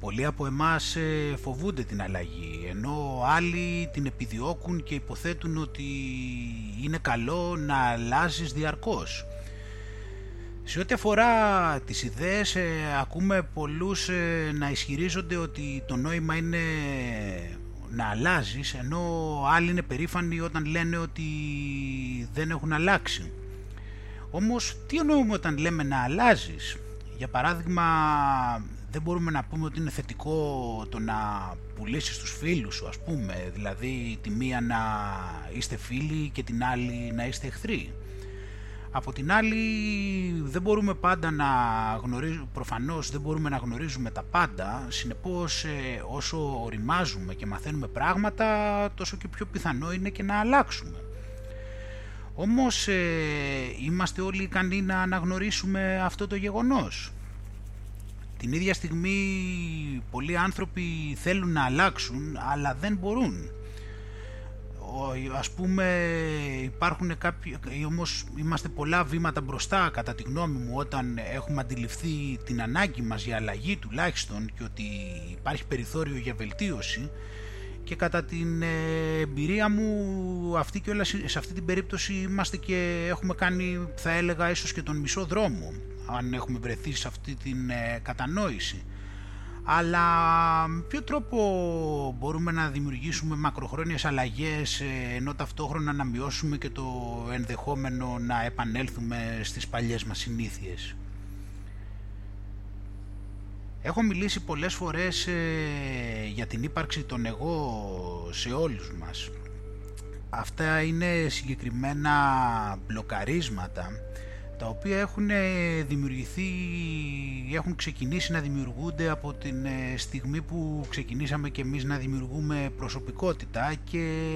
πολλοί από εμάς ε, φοβούνται την αλλαγή, ενώ άλλοι την επιδιώκουν και υποθέτουν ότι είναι καλό να αλλάζεις διαρκώς. Σε ό,τι αφορά τις ιδέες, ε, ακούμε πολλούς ε, να ισχυρίζονται ότι το νόημα είναι να αλλάζεις, ενώ άλλοι είναι περήφανοι όταν λένε ότι δεν έχουν αλλάξει. Όμως, τι εννοούμε όταν λέμε να αλλάζεις; Για παράδειγμα, δεν μπορούμε να πούμε ότι είναι θετικό το να πουλήσεις τους φίλους σου, ας πούμε. Δηλαδή, τη μία να είστε φίλοι και την άλλη να είστε εχθροί. Από την άλλη δεν μπορούμε πάντα να γνωρίζουμε, προφανώς δεν μπορούμε να γνωρίζουμε τα πάντα, συνεπώς ε, όσο οριμάζουμε και μαθαίνουμε πράγματα τόσο και πιο πιθανό είναι και να αλλάξουμε. Όμως ε, είμαστε όλοι ικανοί να αναγνωρίσουμε αυτό το γεγονός. Την ίδια στιγμή πολλοί άνθρωποι θέλουν να αλλάξουν αλλά δεν μπορούν. Ας πούμε υπάρχουν κάποιοι, όμως είμαστε πολλά βήματα μπροστά κατά τη γνώμη μου όταν έχουμε αντιληφθεί την ανάγκη μας για αλλαγή τουλάχιστον και ότι υπάρχει περιθώριο για βελτίωση. Και κατά την ε, εμπειρία μου αυτή και όλα, σε αυτή την περίπτωση είμαστε και έχουμε κάνει θα έλεγα ίσως και τον μισό δρόμο αν έχουμε βρεθεί σε αυτή την ε, κατανόηση αλλά με ποιο τρόπο μπορούμε να δημιουργήσουμε μακροχρόνιες αλλαγές ε, ενώ ταυτόχρονα να μειώσουμε και το ενδεχόμενο να επανέλθουμε στις παλιές μας συνήθειες; Έχω μιλήσει πολλές φορές ε, για την ύπαρξη των εγώ σε όλους μας. Αυτά είναι συγκεκριμένα μπλοκαρίσματα τα οποία έχουν ε, δημιουργηθεί, έχουν ξεκινήσει να δημιουργούνται από την ε, στιγμή που ξεκινήσαμε και εμείς να δημιουργούμε προσωπικότητα και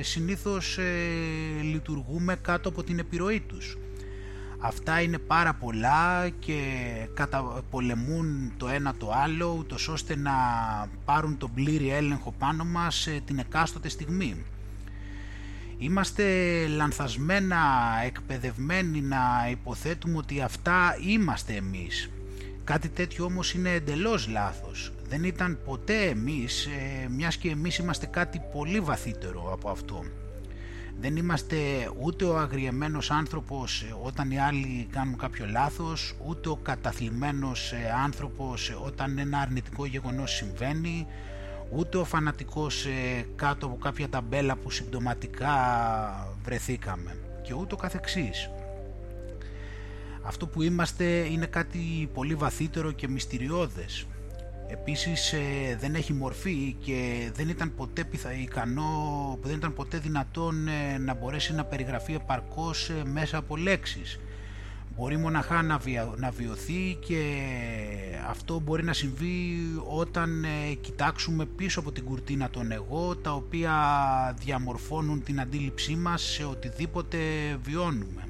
συνήθως ε, λειτουργούμε κάτω από την επιρροή τους. Αυτά είναι πάρα πολλά και καταπολεμούν το ένα το άλλο ούτως ώστε να πάρουν τον πλήρη έλεγχο πάνω μας την εκάστοτε στιγμή. Είμαστε λανθασμένα εκπαιδευμένοι να υποθέτουμε ότι αυτά είμαστε εμείς. Κάτι τέτοιο όμως είναι εντελώς λάθος. Δεν ήταν ποτέ εμείς, ε, μιας και εμείς είμαστε κάτι πολύ βαθύτερο από αυτό. Δεν είμαστε ούτε ο αγριεμένος άνθρωπος ε, όταν οι άλλοι κάνουν κάποιο λάθος, ούτε ο καταθλιμμένος ε, άνθρωπος όταν ένα αρνητικό γεγονός συμβαίνει, ούτε ο φανατικός ε, κάτω από κάποια ταμπέλα που συμπτωματικά βρεθήκαμε και ούτε ο καθεξής. Αυτό που είμαστε είναι κάτι πολύ βαθύτερο και μυστηριώδες. Επίσης ε, δεν έχει μορφή και δεν ήταν ποτέ ικανό, δεν ήταν ποτέ δυνατόν ε, να μπορέσει να περιγραφεί επαρκώς μέσα από λέξεις μπορεί μοναχά να, να βιωθεί και αυτό μπορεί να συμβεί όταν ε, κοιτάξουμε πίσω από την κουρτίνα των εγώ τα οποία διαμορφώνουν την αντίληψή μας σε οτιδήποτε βιώνουμε.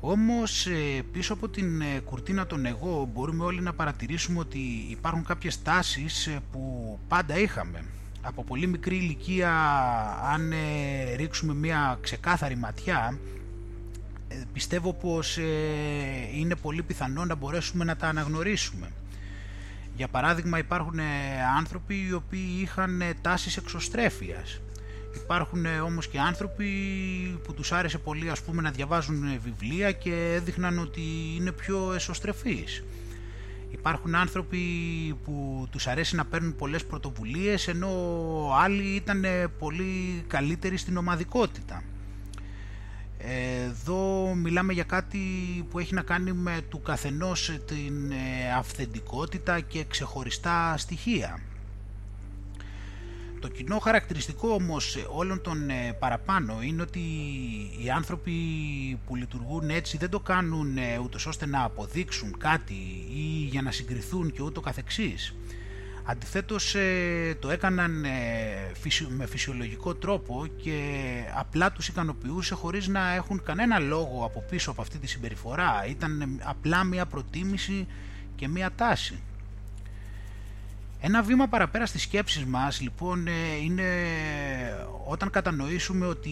Όμως ε, πίσω από την ε, κουρτίνα των εγώ μπορούμε όλοι να παρατηρήσουμε ότι υπάρχουν κάποιες τάσεις που πάντα είχαμε. Από πολύ μικρή ηλικία αν ρίξουμε μια ξεκάθαρη ματιά ε, πιστεύω πως ε, είναι πολύ πιθανό να μπορέσουμε να τα αναγνωρίσουμε. Για παράδειγμα υπάρχουν ε, άνθρωποι οι οποίοι είχαν τάσεις εξωστρέφειας. Υπάρχουν όμως και άνθρωποι που τους άρεσε πολύ ας πούμε να διαβάζουν βιβλία και έδειχναν ότι είναι πιο εσωστρεφείς. Υπάρχουν άνθρωποι που τους αρέσει να παίρνουν πολλές πρωτοβουλίες ενώ άλλοι ήταν πολύ καλύτεροι στην ομαδικότητα. Εδώ μιλάμε για κάτι που έχει να κάνει με του καθενός την ε, αυθεντικότητα και ξεχωριστά στοιχεία. Το κοινό χαρακτηριστικό όμως όλων των ε, παραπάνω είναι ότι οι άνθρωποι που λειτουργούν έτσι δεν το κάνουν ε, ούτως ώστε να αποδείξουν κάτι ή για να συγκριθούν και ούτω καθεξής. Αντιθέτως ε, το έκαναν ε, με φυσιολογικό τρόπο και απλά τους ικανοποιούσε χωρίς να έχουν κανένα λόγο από πίσω από αυτή τη συμπεριφορά. Ήταν απλά μια προτίμηση και μια τάση. Ένα βήμα παραπέρα στις σκέψεις μας λοιπόν ε, είναι όταν κατανοήσουμε ότι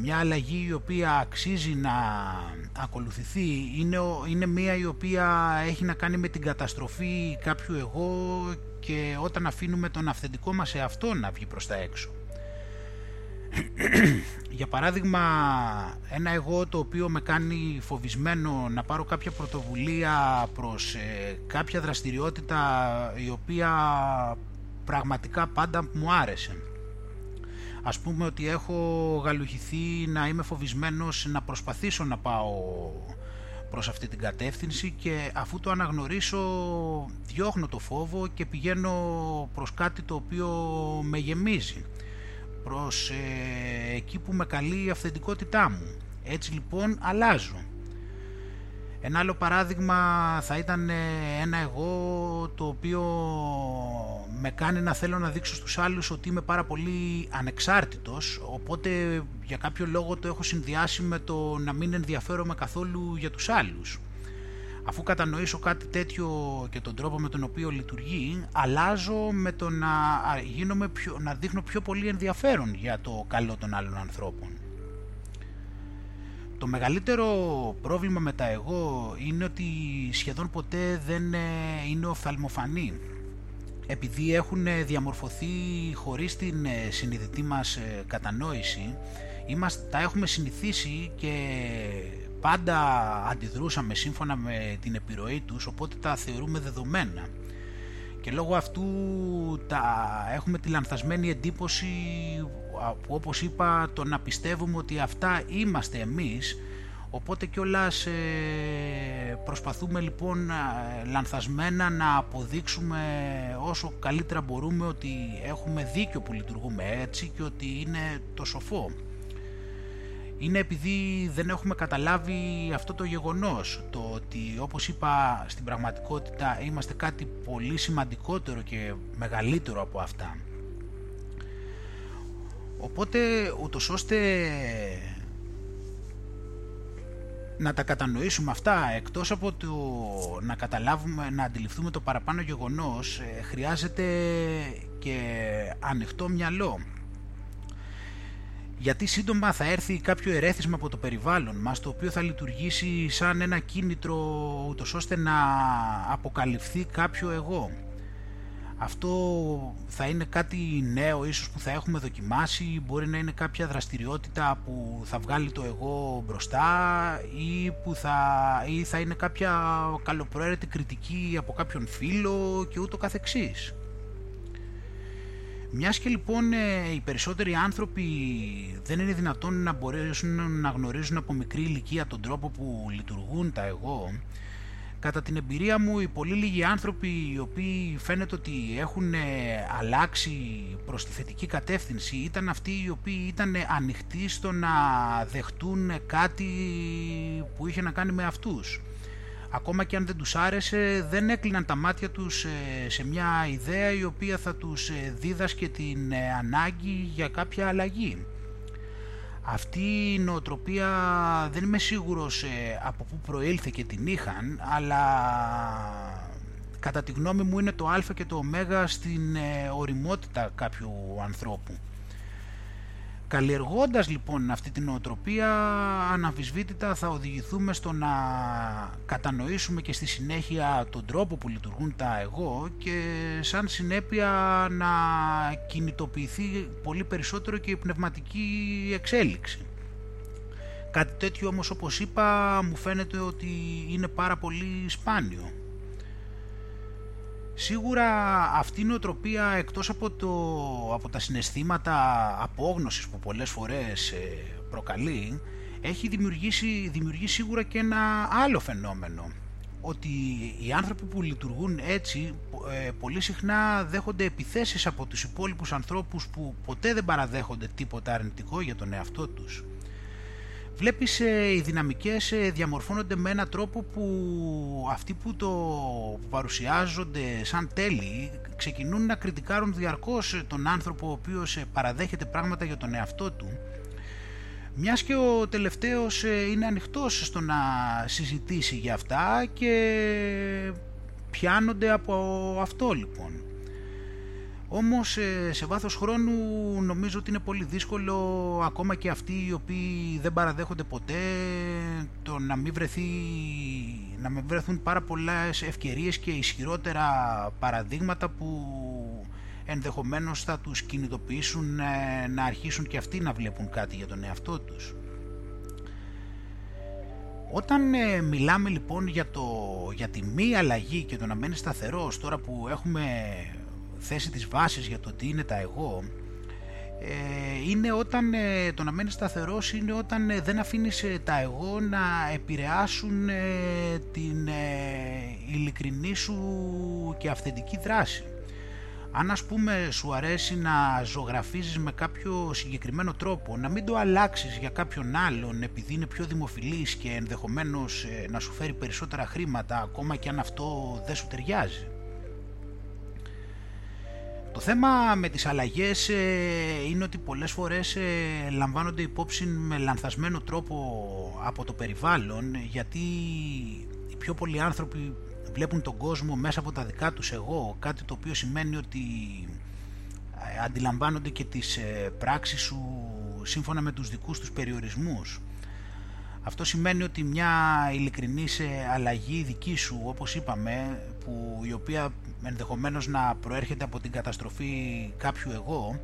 μια αλλαγή η οποία αξίζει να ακολουθηθεί είναι, είναι μια η οποία έχει να κάνει με την καταστροφή κάποιου εγώ και όταν αφήνουμε τον αυθεντικό μας εαυτό να βγει προς τα έξω. Για παράδειγμα, ένα εγώ το οποίο με κάνει φοβισμένο να πάρω κάποια πρωτοβουλία προς ε, κάποια δραστηριότητα η οποία πραγματικά πάντα μου άρεσε. Ας πούμε ότι έχω γαλουχηθεί να είμαι φοβισμένος να προσπαθήσω να πάω προς αυτή την κατεύθυνση και αφού το αναγνωρίσω διώχνω το φόβο και πηγαίνω προς κάτι το οποίο με γεμίζει προς ε, εκεί που με καλεί η αυθεντικότητά μου. Έτσι λοιπόν αλλάζω. Ένα άλλο παράδειγμα θα ήταν ε, ένα εγώ το οποίο με κάνει να θέλω να δείξω στους άλλους ότι είμαι πάρα πολύ ανεξάρτητος οπότε για κάποιο λόγο το έχω συνδυάσει με το να μην ενδιαφέρομαι καθόλου για τους άλλους. Αφού κατανοήσω κάτι τέτοιο και τον τρόπο με τον οποίο λειτουργεί, αλλάζω με το να, γίνομαι πιο, να δείχνω πιο πολύ ενδιαφέρον για το καλό των άλλων ανθρώπων. Το μεγαλύτερο πρόβλημα με τα εγώ είναι ότι σχεδόν ποτέ δεν ε, είναι οφθαλμοφανή. Επειδή έχουν διαμορφωθεί χωρίς την ε, συνειδητή μας ε, κατανόηση, είμαστε, τα έχουμε συνηθίσει και πάντα αντιδρούσαμε σύμφωνα με την επιρροή τους, οπότε τα θεωρούμε δεδομένα. Και λόγω αυτού τα έχουμε τη λανθασμένη εντύπωση που όπως είπα το να πιστεύουμε ότι αυτά είμαστε εμείς οπότε κιόλας ε, προσπαθούμε λοιπόν λανθασμένα να αποδείξουμε όσο καλύτερα μπορούμε ότι έχουμε δίκιο που λειτουργούμε έτσι και ότι είναι το σοφό είναι επειδή δεν έχουμε καταλάβει αυτό το γεγονός, το ότι όπως είπα στην πραγματικότητα είμαστε κάτι πολύ σημαντικότερο και μεγαλύτερο από αυτά. Οπότε ούτως ώστε να τα κατανοήσουμε αυτά εκτός από το να καταλάβουμε, να αντιληφθούμε το παραπάνω γεγονός ε, χρειάζεται και ανοιχτό μυαλό γιατί σύντομα θα έρθει κάποιο ερέθισμα από το περιβάλλον μας το οποίο θα λειτουργήσει σαν ένα κίνητρο ούτως ώστε να αποκαλυφθεί κάποιο εγώ. Αυτό θα είναι κάτι νέο ίσως που θα έχουμε δοκιμάσει, μπορεί να είναι κάποια δραστηριότητα που θα βγάλει το εγώ μπροστά ή, που θα, ή θα είναι κάποια καλοπροαίρετη κριτική από κάποιον φίλο και ούτω καθεξής. Μιας και λοιπόν ε, οι περισσότεροι άνθρωποι δεν είναι δυνατόν να μπορέσουν να γνωρίζουν από μικρή ηλικία τον τρόπο που λειτουργούν τα εγώ, κατά την εμπειρία μου οι πολύ λίγοι άνθρωποι οι οποίοι φαίνεται ότι έχουν ε, αλλάξει προς τη θετική κατεύθυνση ήταν αυτοί οι οποίοι ήταν ανοιχτοί στο να δεχτούν κάτι που είχε να κάνει με αυτούς ακόμα και αν δεν τους άρεσε δεν έκλειναν τα μάτια τους ε, σε μια ιδέα η οποία θα τους ε, δίδασκε την ε, ανάγκη για κάποια αλλαγή. Αυτή η νοοτροπία δεν είμαι σίγουρος από πού προήλθε και την είχαν, αλλά κατά τη γνώμη μου είναι το α και το ω στην οριμότητα κάποιου ανθρώπου. Καλλιεργώντας λοιπόν αυτή την νοοτροπία αναμφισβήτητα θα οδηγηθούμε στο να κατανοήσουμε και στη συνέχεια τον τρόπο που λειτουργούν τα εγώ και σαν συνέπεια να κινητοποιηθεί πολύ περισσότερο και η πνευματική εξέλιξη. Κάτι τέτοιο όμως όπως είπα μου φαίνεται ότι είναι πάρα πολύ σπάνιο. Σίγουρα αυτή η νοοτροπία εκτός από, το, από τα συναισθήματα απόγνωσης που πολλές φορές ε, προκαλεί έχει δημιουργήσει, δημιουργήσει σίγουρα και ένα άλλο φαινόμενο. Ότι οι άνθρωποι που λειτουργούν έτσι ε, πολύ συχνά δέχονται επιθέσεις από τους υπόλοιπους ανθρώπους που ποτέ δεν παραδέχονται τίποτα αρνητικό για τον εαυτό τους βλέπεις ε, οι δυναμικές ε, διαμορφώνονται με έναν τρόπο που αυτοί που το παρουσιάζονται σαν τέλη ξεκινούν να κριτικάρουν διαρκώς ε, τον άνθρωπο ο οποίος παραδέχεται πράγματα για τον εαυτό του μιας και ο τελευταίος είναι ανοιχτός στο να συζητήσει για αυτά και πιάνονται από αυτό λοιπόν. Όμως ε, σε βάθος χρόνου νομίζω ότι είναι πολύ δύσκολο ακόμα και αυτοί οι οποίοι δεν παραδέχονται ποτέ το να μην, βρεθεί, να μην βρεθούν πάρα πολλές ευκαιρίες και ισχυρότερα παραδείγματα που ενδεχομένως θα τους κινητοποιήσουν ε, να αρχίσουν και αυτοί να βλέπουν κάτι για τον εαυτό τους. Όταν ε, μιλάμε λοιπόν για, το, για τη μη αλλαγή και το να μένει σταθερός τώρα που έχουμε θέσει τις βάσεις για το τι είναι τα εγώ ε, είναι όταν ε, το να μένεις σταθερός είναι όταν ε, δεν αφήνεις τα εγώ να επηρεάσουν την ειλικρινή σου και αυθεντική δράση. Αν ας πούμε σου αρέσει να ζωγραφίζεις με κάποιο συγκεκριμένο τρόπο, να μην το αλλάξεις για κάποιον άλλον επειδή είναι πιο δημοφιλής και ενδεχομένως να σου φέρει περισσότερα χρήματα ακόμα και αν αυτό δεν σου ταιριάζει. Το θέμα με τις αλλαγές ε, είναι ότι πολλές φορές ε, λαμβάνονται υπόψη με λανθασμένο τρόπο από το περιβάλλον γιατί οι πιο πολλοί άνθρωποι βλέπουν τον κόσμο μέσα από τα δικά τους εγώ κάτι το οποίο σημαίνει ότι ε, αντιλαμβάνονται και τις πράξεις σου σύμφωνα με τους δικούς τους περιορισμούς. Αυτό σημαίνει ότι μια ειλικρινής αλλαγή δική σου όπως είπαμε που η οποία ενδεχομένως να προέρχεται από την καταστροφή κάποιου εγώ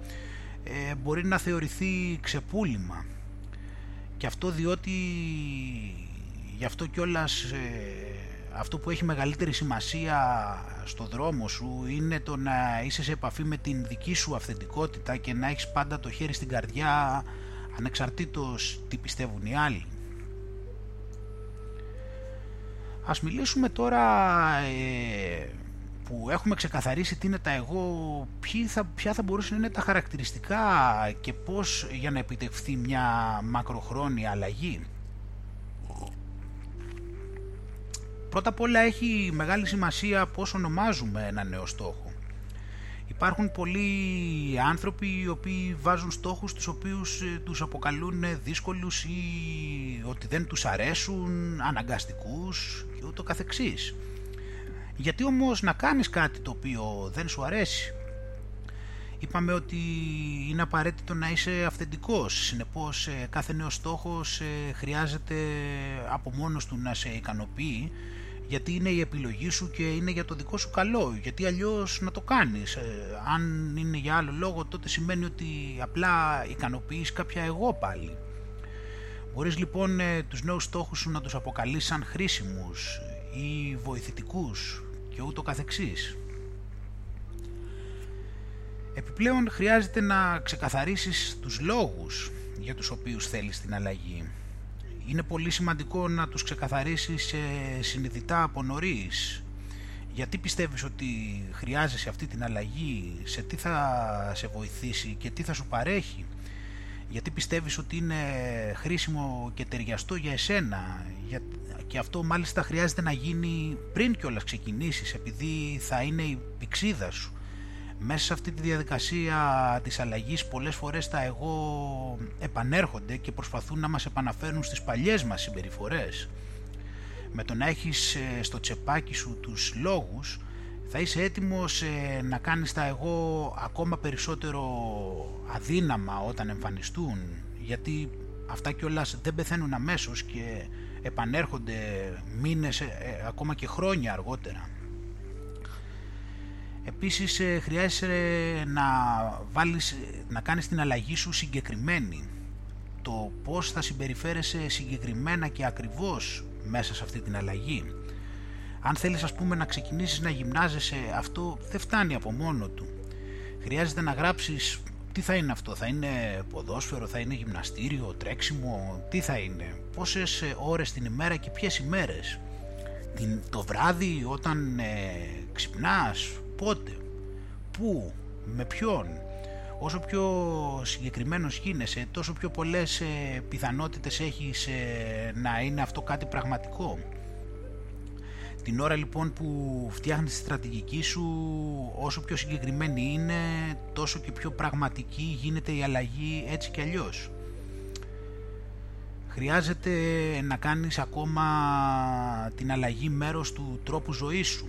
ε, μπορεί να θεωρηθεί ξεπούλημα και αυτό διότι γι' αυτό κιόλας ε, αυτό που έχει μεγαλύτερη σημασία στο δρόμο σου είναι το να είσαι σε επαφή με την δική σου αυθεντικότητα και να έχεις πάντα το χέρι στην καρδιά ανεξαρτήτως τι πιστεύουν οι άλλοι. Ας μιλήσουμε τώρα ε, που έχουμε ξεκαθαρίσει τι είναι τα εγώ, θα, ποια θα μπορούσαν να είναι τα χαρακτηριστικά και πώς για να επιτευχθεί μια μακροχρόνια αλλαγή. Πρώτα απ' όλα έχει μεγάλη σημασία πώς ονομάζουμε ένα νέο στόχο. Υπάρχουν πολλοί άνθρωποι οι οποίοι βάζουν στόχους τους οποίους ε, τους αποκαλούν δύσκολους ή ότι δεν τους αρέσουν, αναγκαστικούς και ούτω καθεξής. Γιατί όμως να κάνεις κάτι το οποίο δεν σου αρέσει; Είπαμε ότι είναι απαραίτητο να είσαι αυθεντικός, συνεπώς ε, κάθε νέος στόχος ε, χρειάζεται από μόνος του να σε ικανοποιεί γιατί είναι η επιλογή σου και είναι για το δικό σου καλό, γιατί αλλιώς να το κάνεις. Ε, αν είναι για άλλο λόγο τότε σημαίνει ότι απλά ικανοποιείς κάποια εγώ πάλι. Μπορείς λοιπόν τους νέους στόχους σου να τους αποκαλείς σαν χρήσιμους ή βοηθητικούς και ούτω καθεξής. Επιπλέον χρειάζεται να ξεκαθαρίσεις τους λόγους για τους οποίους θέλεις την αλλαγή. Είναι πολύ σημαντικό να τους ξεκαθαρίσεις συνειδητά από νωρίς. Γιατί πιστεύεις ότι χρειάζεσαι αυτή την αλλαγή, σε τι θα σε βοηθήσει και τι θα σου παρέχει; Γιατί πιστεύεις ότι είναι χρήσιμο και ταιριαστό για εσένα και αυτό μάλιστα χρειάζεται να γίνει πριν κιόλας ξεκινήσεις επειδή θα είναι η πηξίδα σου. Μέσα σε αυτή τη διαδικασία της αλλαγής πολλές φορές τα εγώ επανέρχονται και προσπαθούν να μας επαναφέρουν στις παλιές μας συμπεριφορές. Με το να έχεις ε, στο τσεπάκι σου τους λόγους θα είσαι έτοιμος ε, να κάνεις τα εγώ ακόμα περισσότερο αδύναμα όταν εμφανιστούν γιατί αυτά κιόλας δεν πεθαίνουν αμέσως και επανέρχονται μήνες, ε, ε, ακόμα και χρόνια αργότερα. Επίσης χρειάζεσαι να, βάλεις, να κάνεις την αλλαγή σου συγκεκριμένη. Το πώς θα συμπεριφέρεσαι συγκεκριμένα και ακριβώς μέσα σε αυτή την αλλαγή αν θέλεις ας πούμε να ξεκινήσεις να γυμνάζεσαι αυτό δεν φτάνει από μόνο του. Χρειάζεται να γράψεις τι θα είναι αυτό, θα είναι ποδόσφαιρο, θα είναι γυμναστήριο, τρέξιμο, τι θα είναι, πόσες ε, ώρες την ημέρα και ποιες ημέρες; Την, το βράδυ όταν ε, ξυπνάς, πότε, πού, με ποιον; Όσο πιο συγκεκριμένος γίνεσαι, τόσο πιο πολλές ε, πιθανότητες έχεις ε, να είναι αυτό κάτι πραγματικό; Την ώρα λοιπόν που φτιάχνεις τη στρατηγική σου, όσο πιο συγκεκριμένη είναι, τόσο και πιο πραγματική γίνεται η αλλαγή έτσι και αλλιώς. Χρειάζεται να κάνεις ακόμα την αλλαγή μέρος του τρόπου ζωής σου.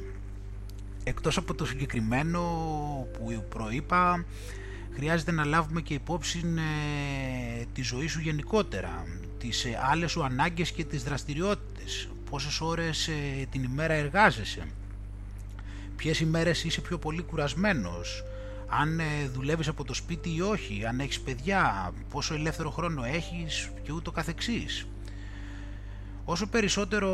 εκτός από το συγκεκριμένο που προείπα χρειάζεται να λάβουμε και υπόψη ε, τη ζωή σου γενικότερα, τις ε, άλλες σου ανάγκες και τις δραστηριότητες, πόσες ώρες ε, την ημέρα εργάζεσαι, ποιες ημέρες είσαι πιο πολύ κουρασμένος, αν ε, δουλεύεις από το σπίτι ή όχι, αν έχεις παιδιά, πόσο ελεύθερο χρόνο έχεις; Και ούτω καθεξής. Όσο περισσότερο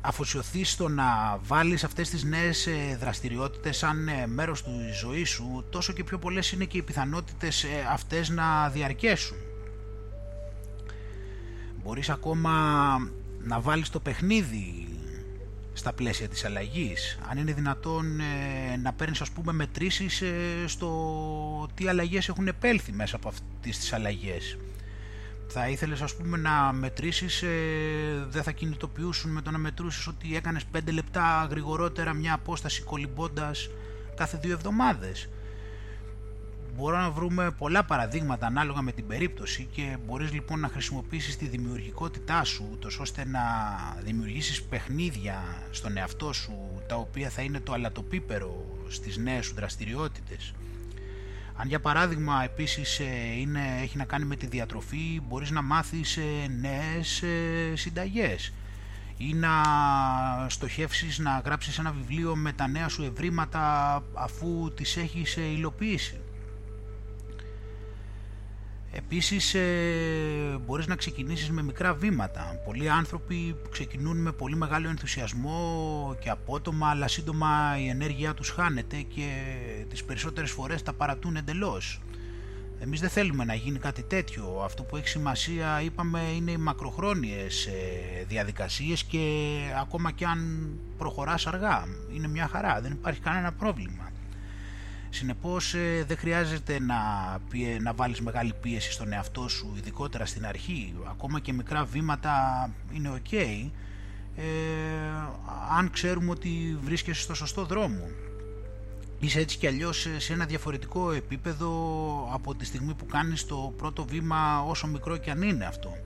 αφοσιωθείς στο να βάλεις αυτές τις νέες ε, δραστηριότητες σαν ε, μέρος του ζωής σου, τόσο και πιο πολλές είναι και οι πιθανότητες αυτές να διαρκέσουν. Μπορείς ακόμα να βάλεις το παιχνίδι στα πλαίσια της αλλαγής. Αν είναι δυνατόν ε, να παίρνεις ας πούμε μετρήσεις ε, στο τι αλλαγές έχουν επέλθει μέσα από αυτές τις αλλαγές. Θα ήθελες ας πούμε να μετρήσεις, ε, δεν θα κινητοποιούσουν με το να μετρούσεις ότι έκανες 5 λεπτά γρηγορότερα μια απόσταση κολυμπώντας κάθε δύο εβδομάδες μπορώ να βρούμε πολλά παραδείγματα ανάλογα με την περίπτωση και μπορείς λοιπόν να χρησιμοποιήσεις τη δημιουργικότητά σου ούτως ώστε να δημιουργήσεις παιχνίδια στον εαυτό σου τα οποία θα είναι το αλατοπίπερο στις νέες σου δραστηριότητες. Αν για παράδειγμα επίσης ε, είναι, έχει να κάνει με τη διατροφή μπορείς να μάθεις ε, νέες ε, συνταγές ή να στοχεύσεις να γράψεις ένα βιβλίο με τα νέα σου ευρήματα αφού τις έχεις υλοποιήσει. Επίσης ε, μπορείς να ξεκινήσεις με μικρά βήματα. Πολλοί άνθρωποι ξεκινούν με πολύ μεγάλο ενθουσιασμό και απότομα αλλά σύντομα η ενέργειά τους χάνεται και τις περισσότερες φορές τα παρατούν εντελώς. Εμείς δεν θέλουμε να γίνει κάτι τέτοιο. Αυτό που έχει σημασία είπαμε είναι οι μακροχρόνιες ε, διαδικασίες και ακόμα και αν προχωράς αργά είναι μια χαρά, δεν υπάρχει κανένα πρόβλημα. Συνεπώς ε, δεν χρειάζεται να, να βάλεις μεγάλη πίεση στον εαυτό σου, ειδικότερα στην αρχή. Ακόμα και μικρά βήματα είναι ok, ε, αν ξέρουμε ότι βρίσκεσαι στο σωστό δρόμο. Είσαι έτσι κι αλλιώς σε ένα διαφορετικό επίπεδο από τη στιγμή που κάνεις το πρώτο βήμα όσο μικρό κι αν είναι αυτό.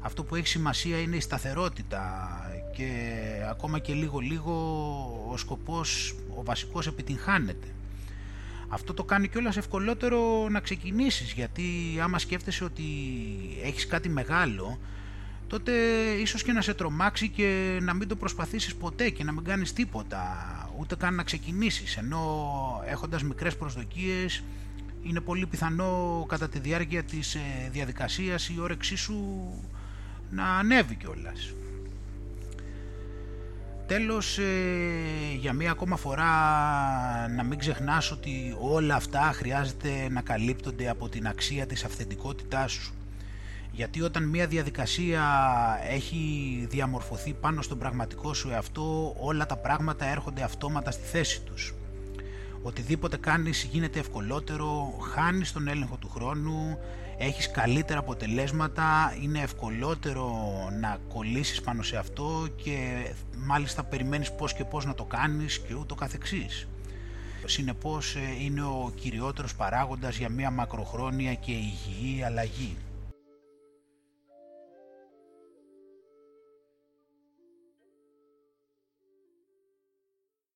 Αυτό που έχει σημασία είναι η σταθερότητα και ακόμα και λίγο λίγο ο σκοπός, ο βασικός επιτυγχάνεται. Αυτό το κάνει κιόλας ευκολότερο να ξεκινήσεις γιατί άμα σκέφτεσαι ότι έχεις κάτι μεγάλο τότε ίσως και να σε τρομάξει και να μην το προσπαθήσεις ποτέ και να μην κάνεις τίποτα ούτε καν να ξεκινήσεις ενώ έχοντας μικρές προσδοκίες είναι πολύ πιθανό κατά τη διάρκεια της ε, διαδικασίας η όρεξή σου να ανέβει κιόλας. Τέλος, ε, για μία ακόμα φορά να μην ξεχνάς ότι όλα αυτά χρειάζεται να καλύπτονται από την αξία της αυθεντικότητάς σου. Γιατί όταν μία διαδικασία έχει διαμορφωθεί πάνω στον πραγματικό σου εαυτό, όλα τα πράγματα έρχονται αυτόματα στη θέση τους. Οτιδήποτε κάνεις γίνεται ευκολότερο, χάνεις τον έλεγχο του χρόνου, έχεις καλύτερα αποτελέσματα, είναι ευκολότερο να κολλήσεις πάνω σε αυτό και μάλιστα περιμένεις πώς και πώς να το κάνεις και ούτω καθεξής. Συνεπώς ε, είναι ο κυριότερος παράγοντας για μια μακροχρόνια και υγιή αλλαγή.